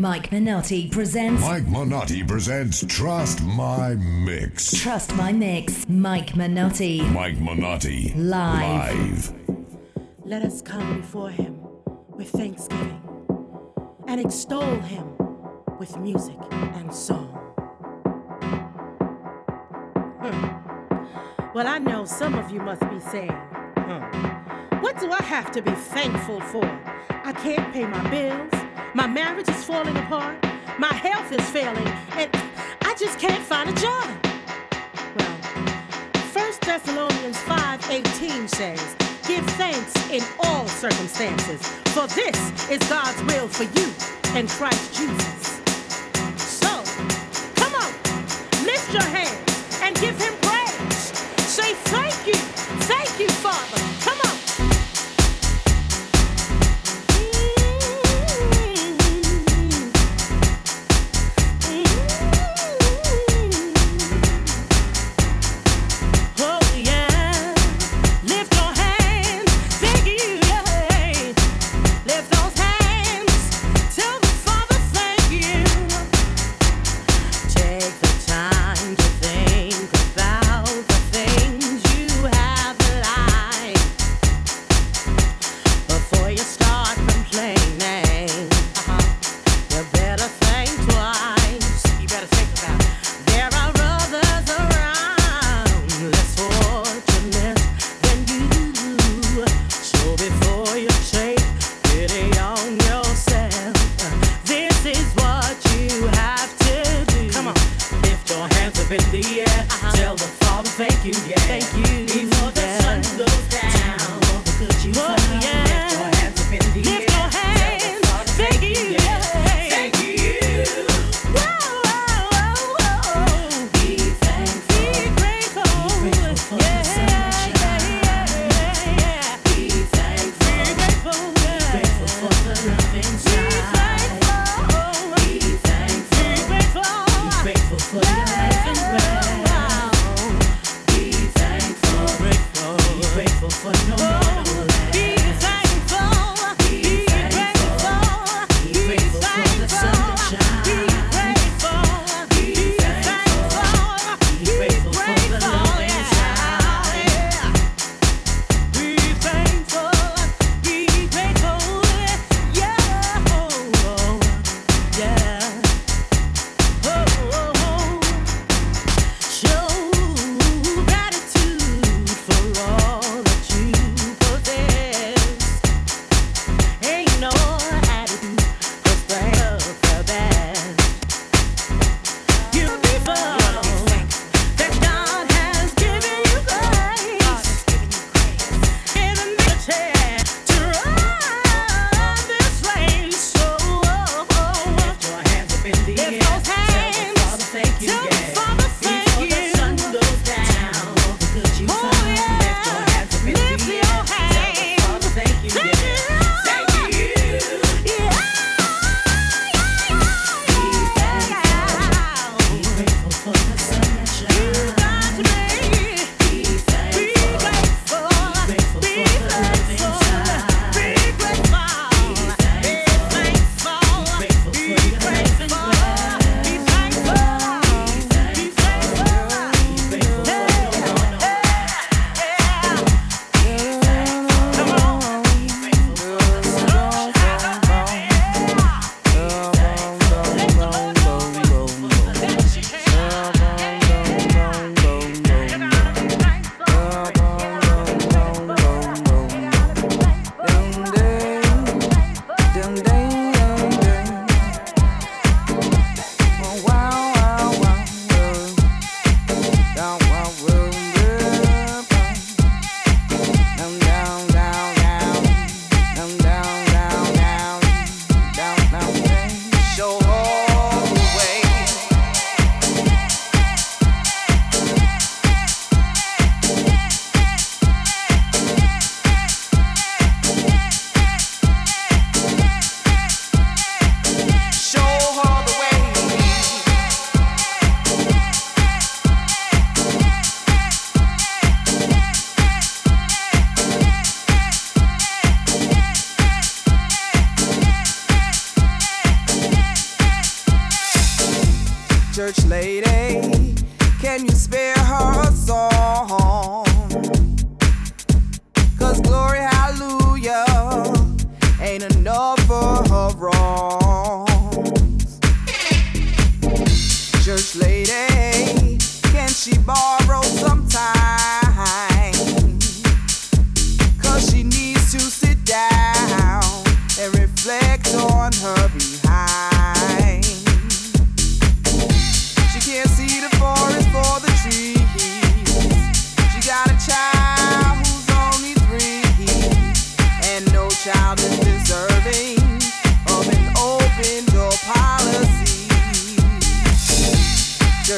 Mike Minotti presents. Mike Minotti presents Trust My Mix. Trust My Mix. Mike Minotti. Mike Minotti. Live. Live. Let us come before him with thanksgiving and extol him with music and song. Hmm. Well, I know some of you must be saying, What do I have to be thankful for? I can't pay my bills. My marriage is falling apart. My health is failing. And I just can't find a job. Well, 1 Thessalonians 5.18 says, Give thanks in all circumstances, for this is God's will for you in Christ Jesus. So, come on, lift your hand. Thank you. Yes. Thank you.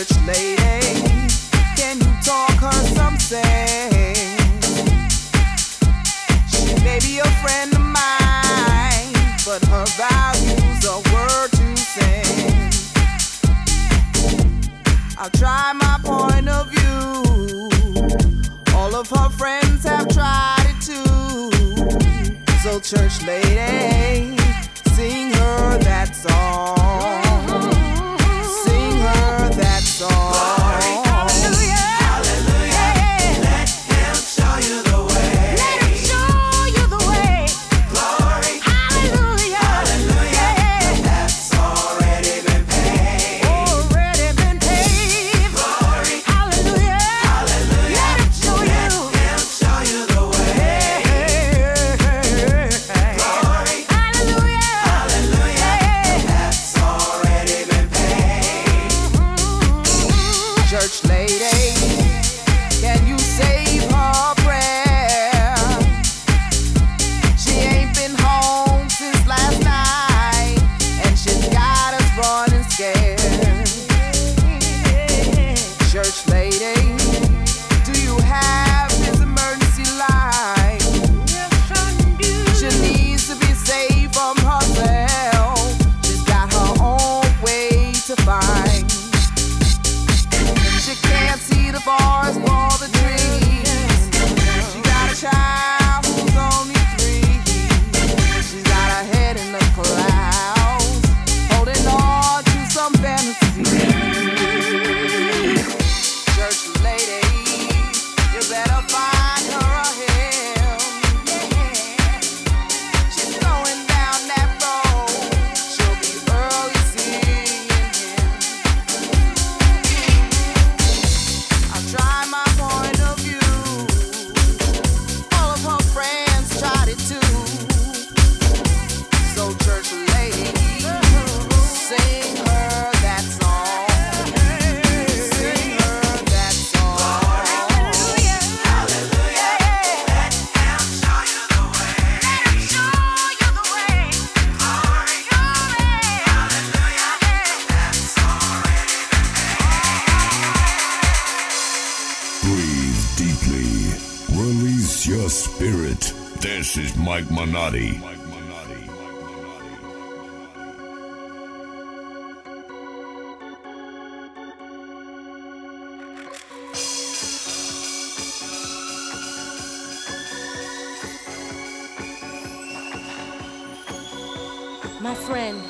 church lady. My friend,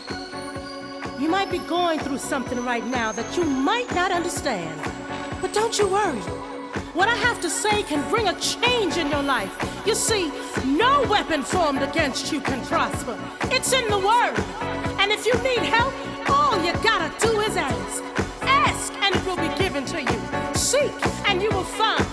you might be going through something right now that you might not understand. But don't you worry. What I have to say can bring a change in your life you see, no weapon formed against you can prosper. It's in the Word. And if you need help, all you gotta do is ask. Ask, and it will be given to you. Seek, and you will find.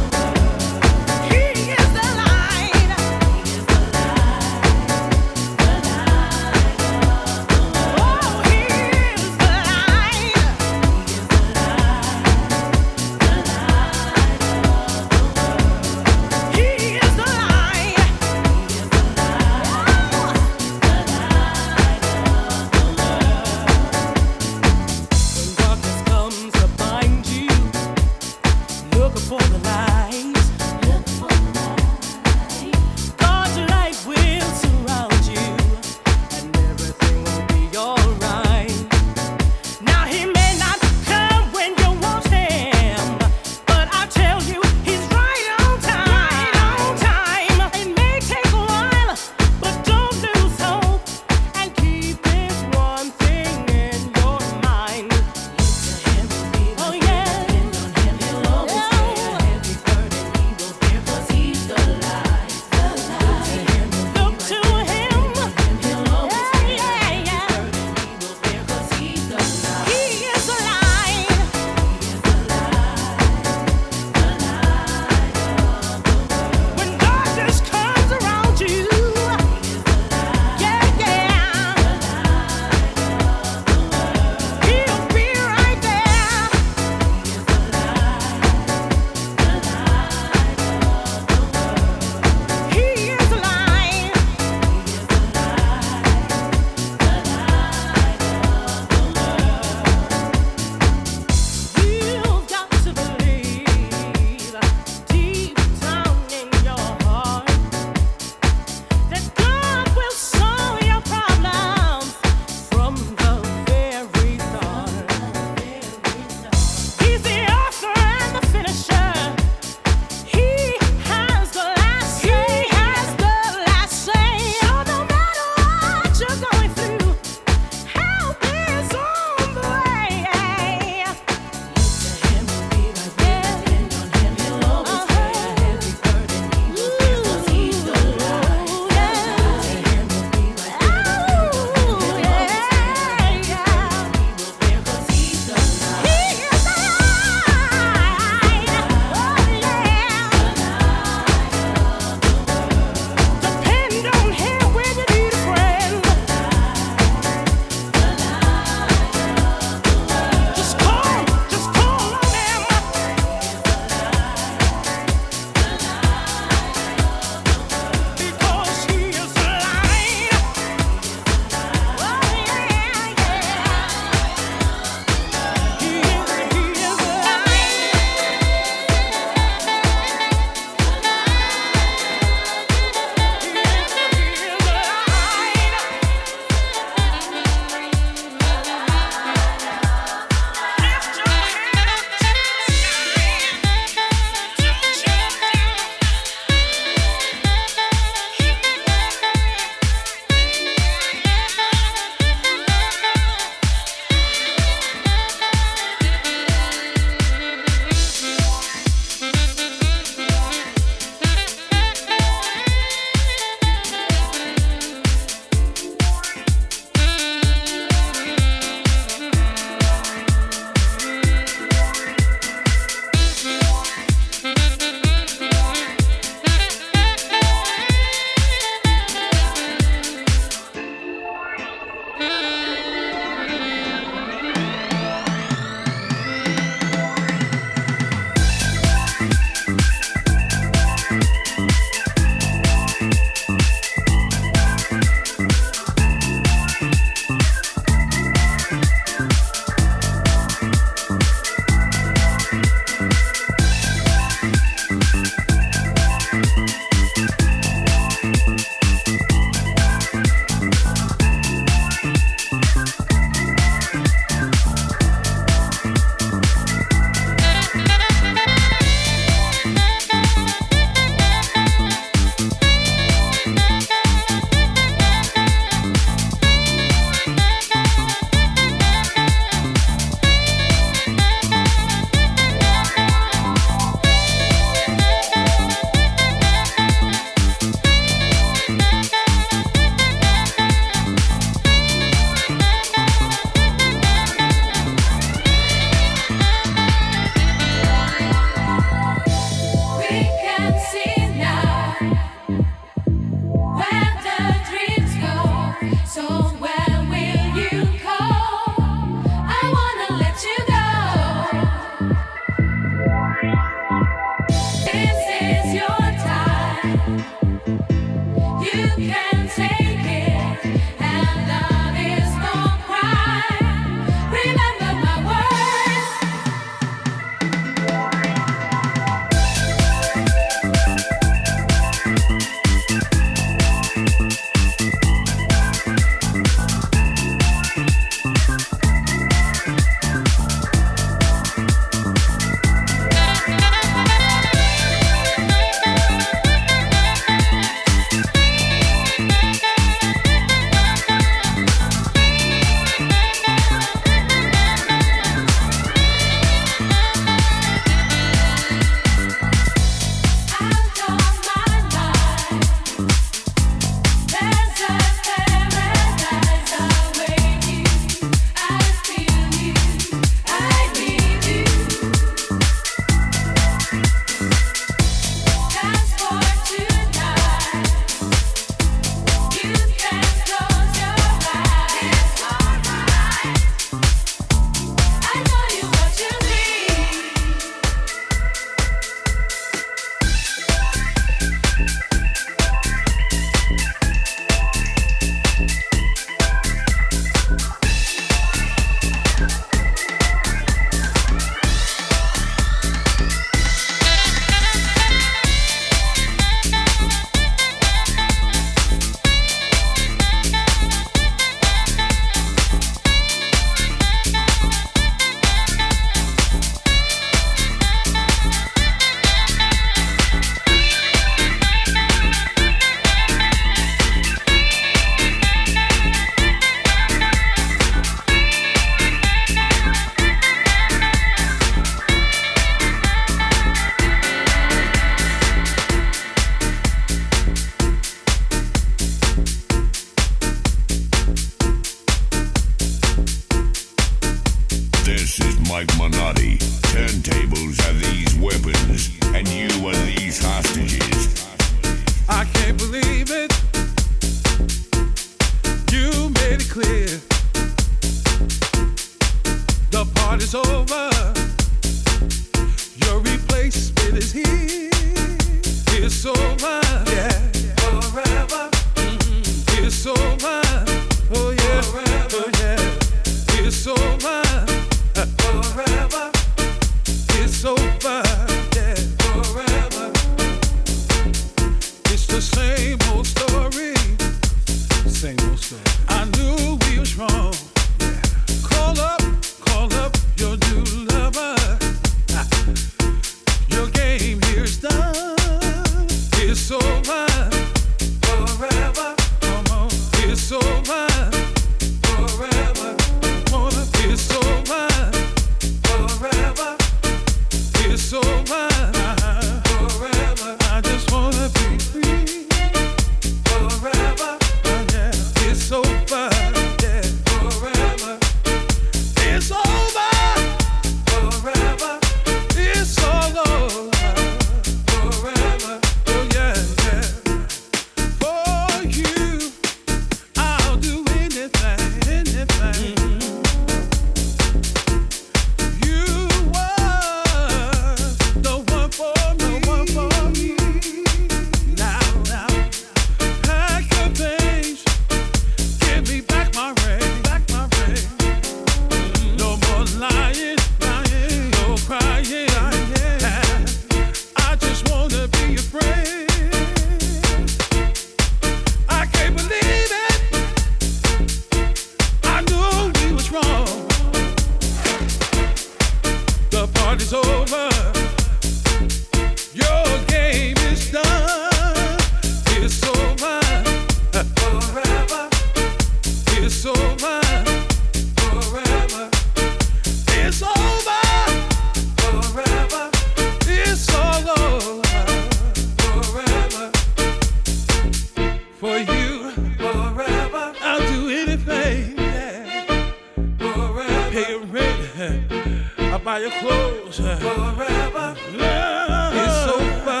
by your clothes. Forever. Love it's over.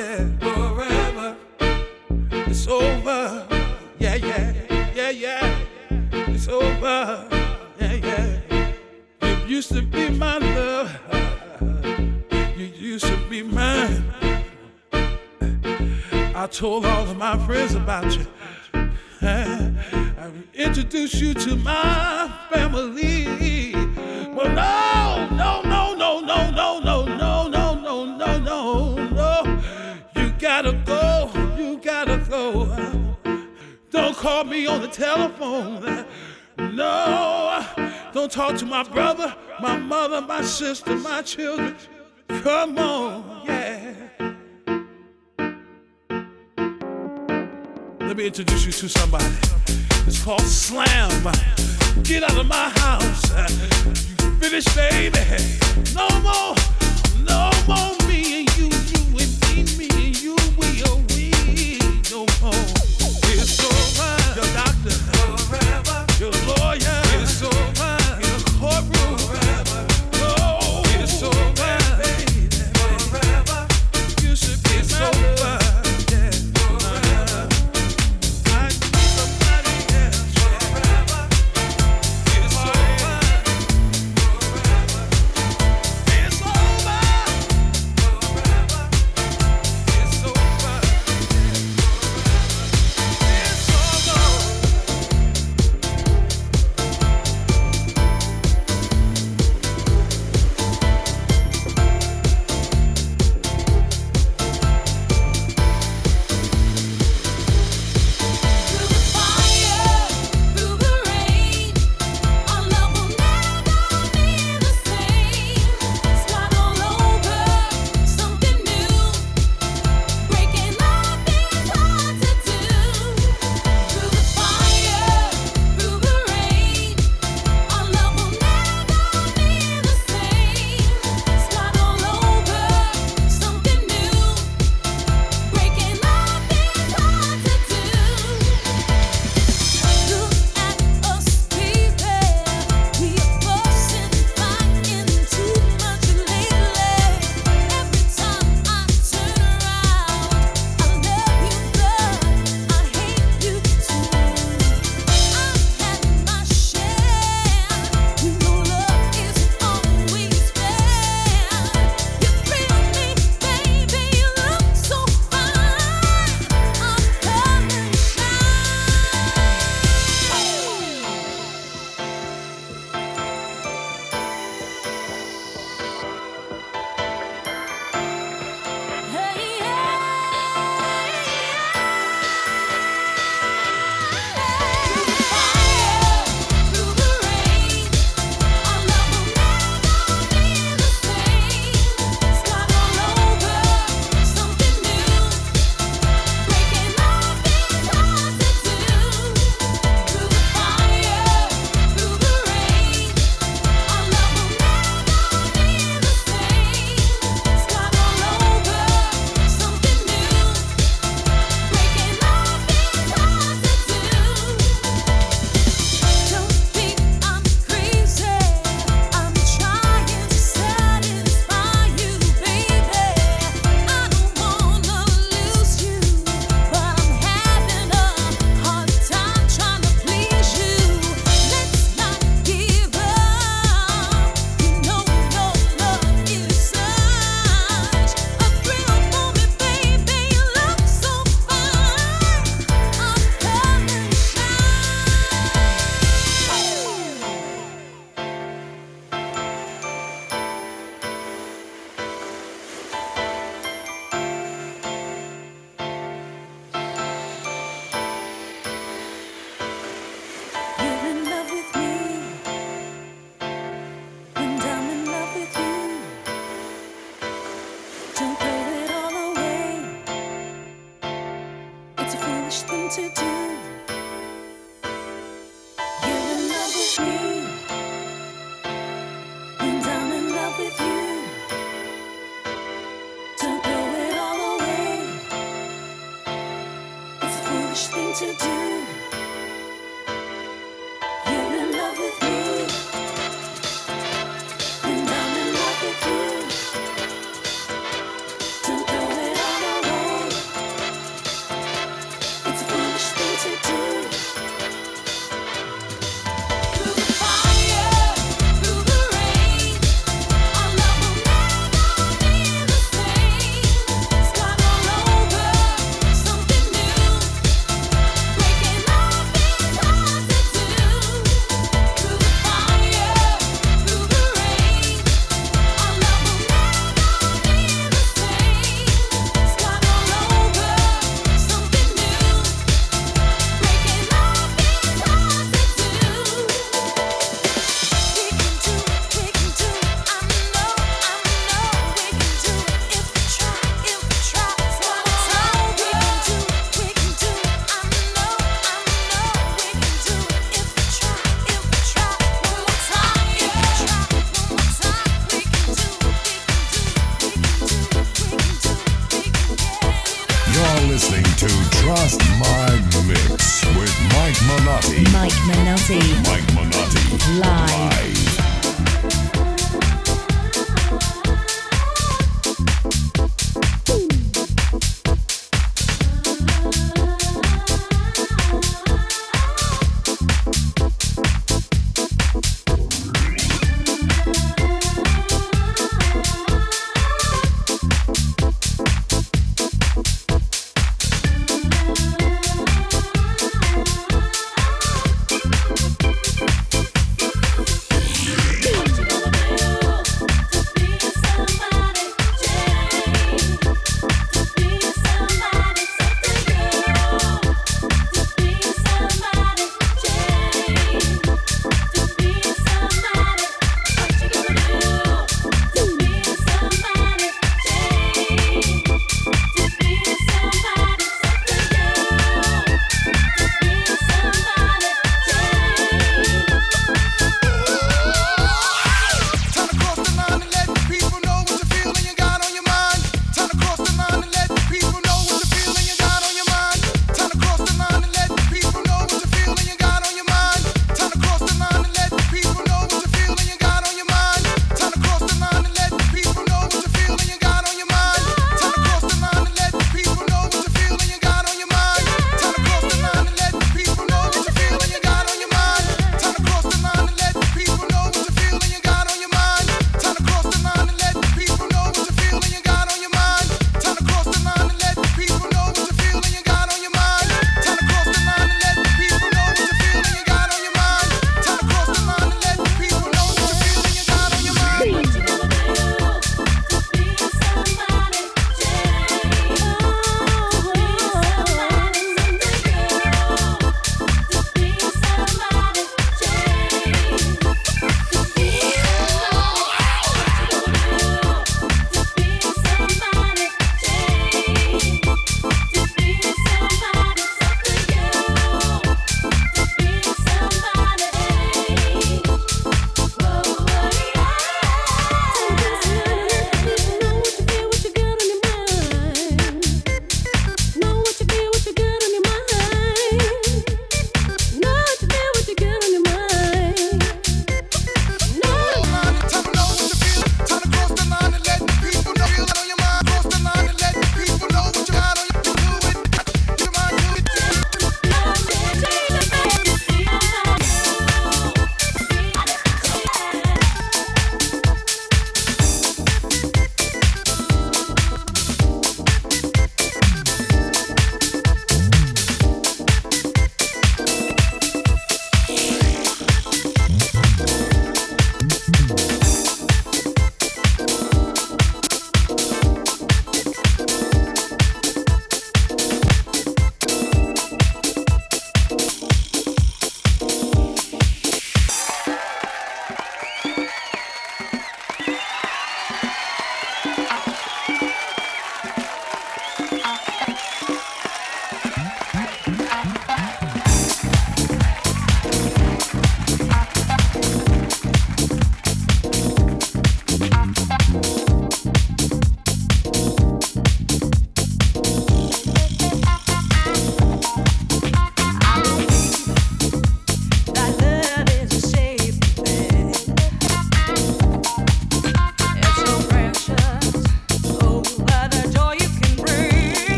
Yeah. Forever. It's over. Yeah, yeah, yeah, yeah. It's over. Yeah, yeah. You used to be my love. You used to be mine. I told all of my friends about you. Sister, my children. Come on, yeah. Let me introduce you to somebody. It's called Slam. Get out of my house. You finished, baby. No more, no more me and you, you and me, me and you, we are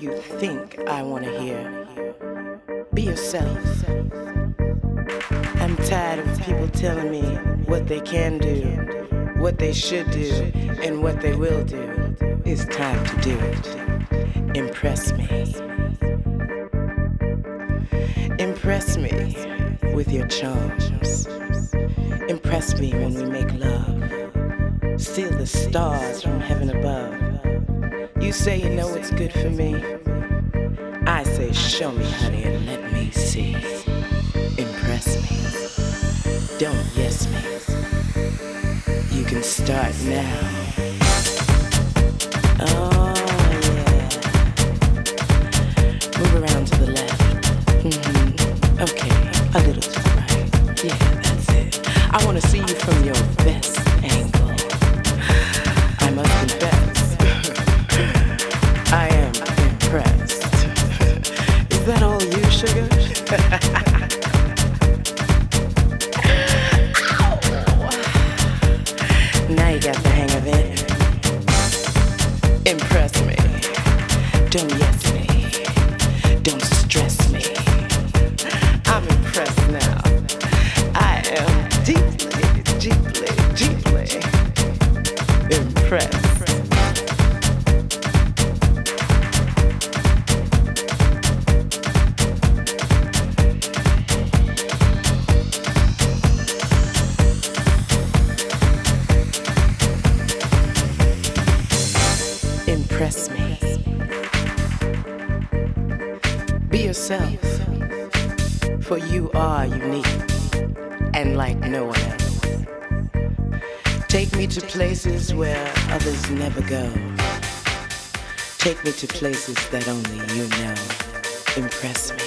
You think I want to hear. Be yourself. I'm tired of people telling me what they can do, what they should do, and what they will do. It's time to do it. Impress me. Impress me with your charms. Impress me when we make love. Steal the stars from heaven above. You say you know what's good for me. I say, show me, honey, and let me see. Impress me. Don't yes me. You can start now. To places that only you know. Impress me.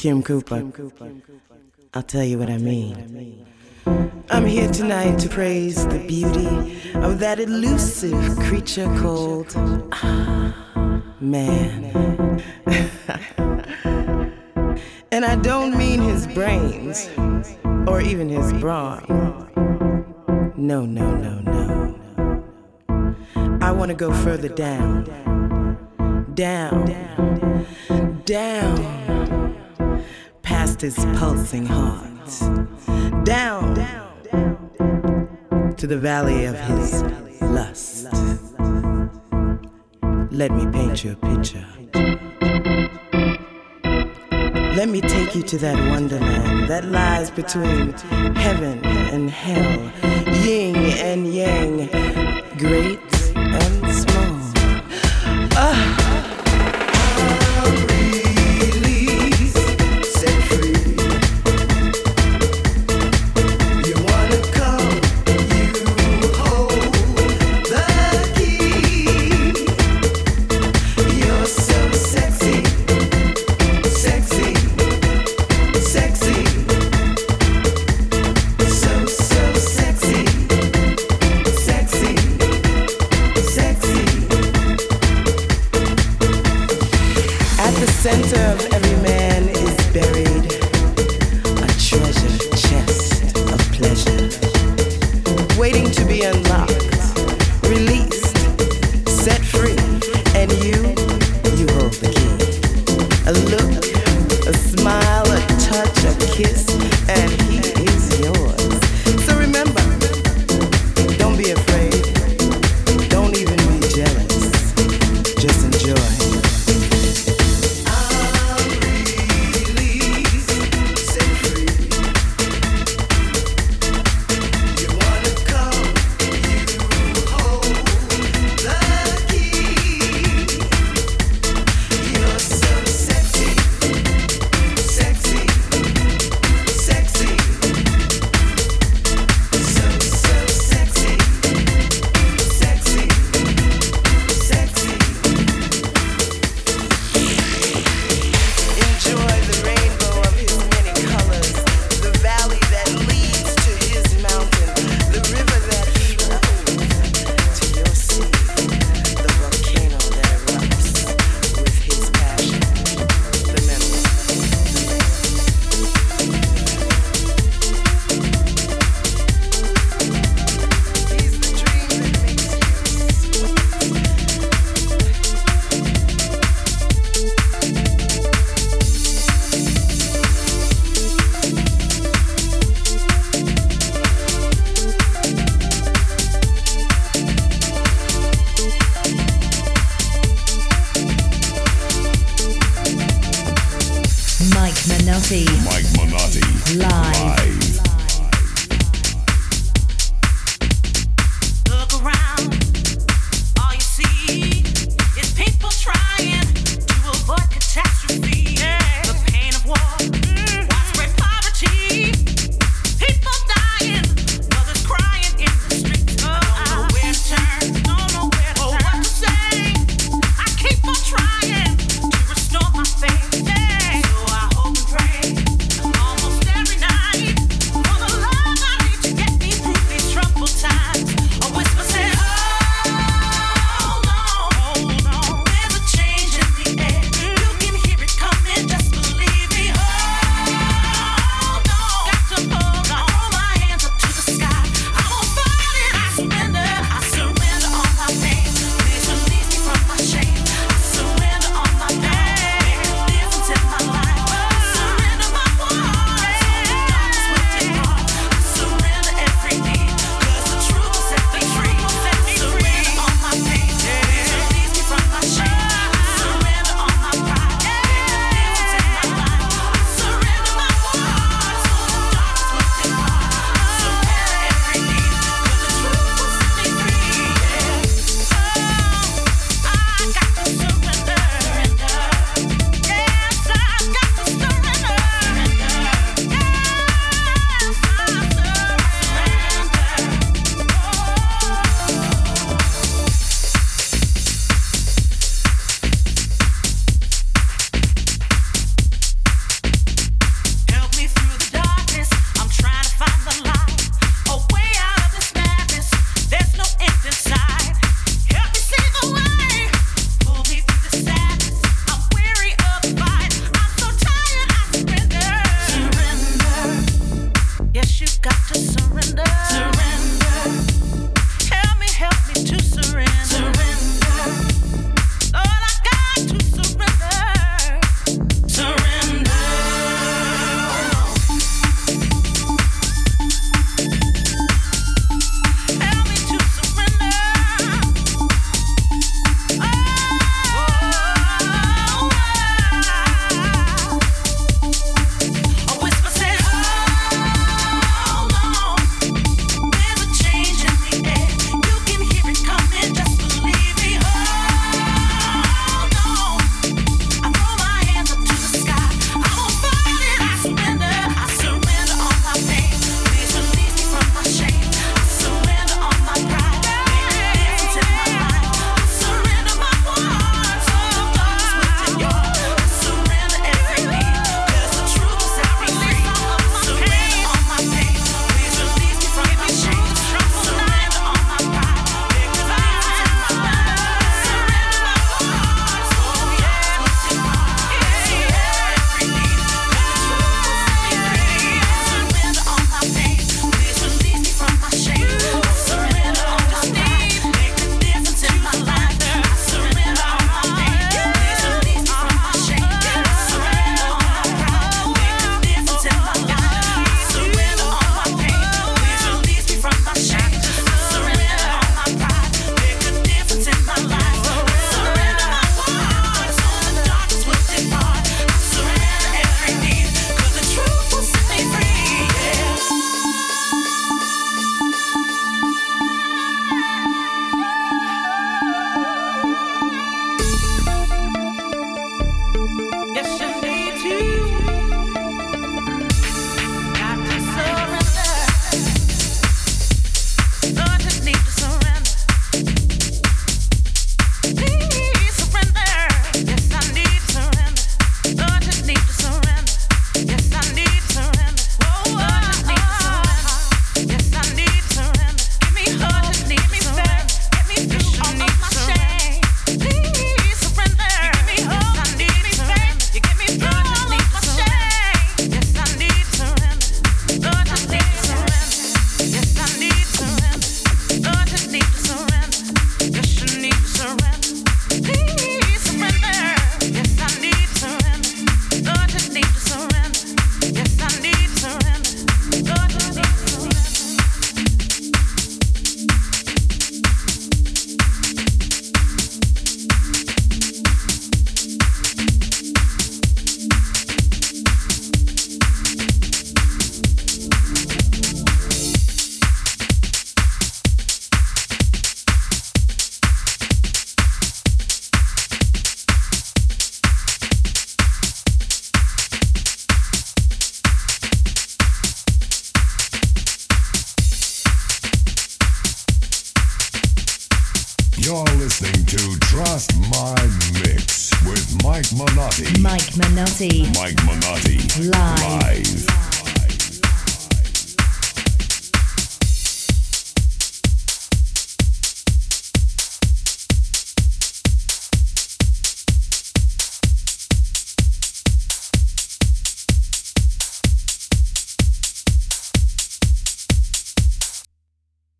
Kim Cooper. I'll tell you what I mean. I'm here tonight to praise the beauty of that elusive creature called ah, man. and I don't mean his brains or even his brawn. No, no, no, no. I want to go further down. Down. down. down his pulsing heart down to the valley of his lust. Let me paint you a picture. Let me take you to that wonderland that lies between heaven and hell, yin and yang, great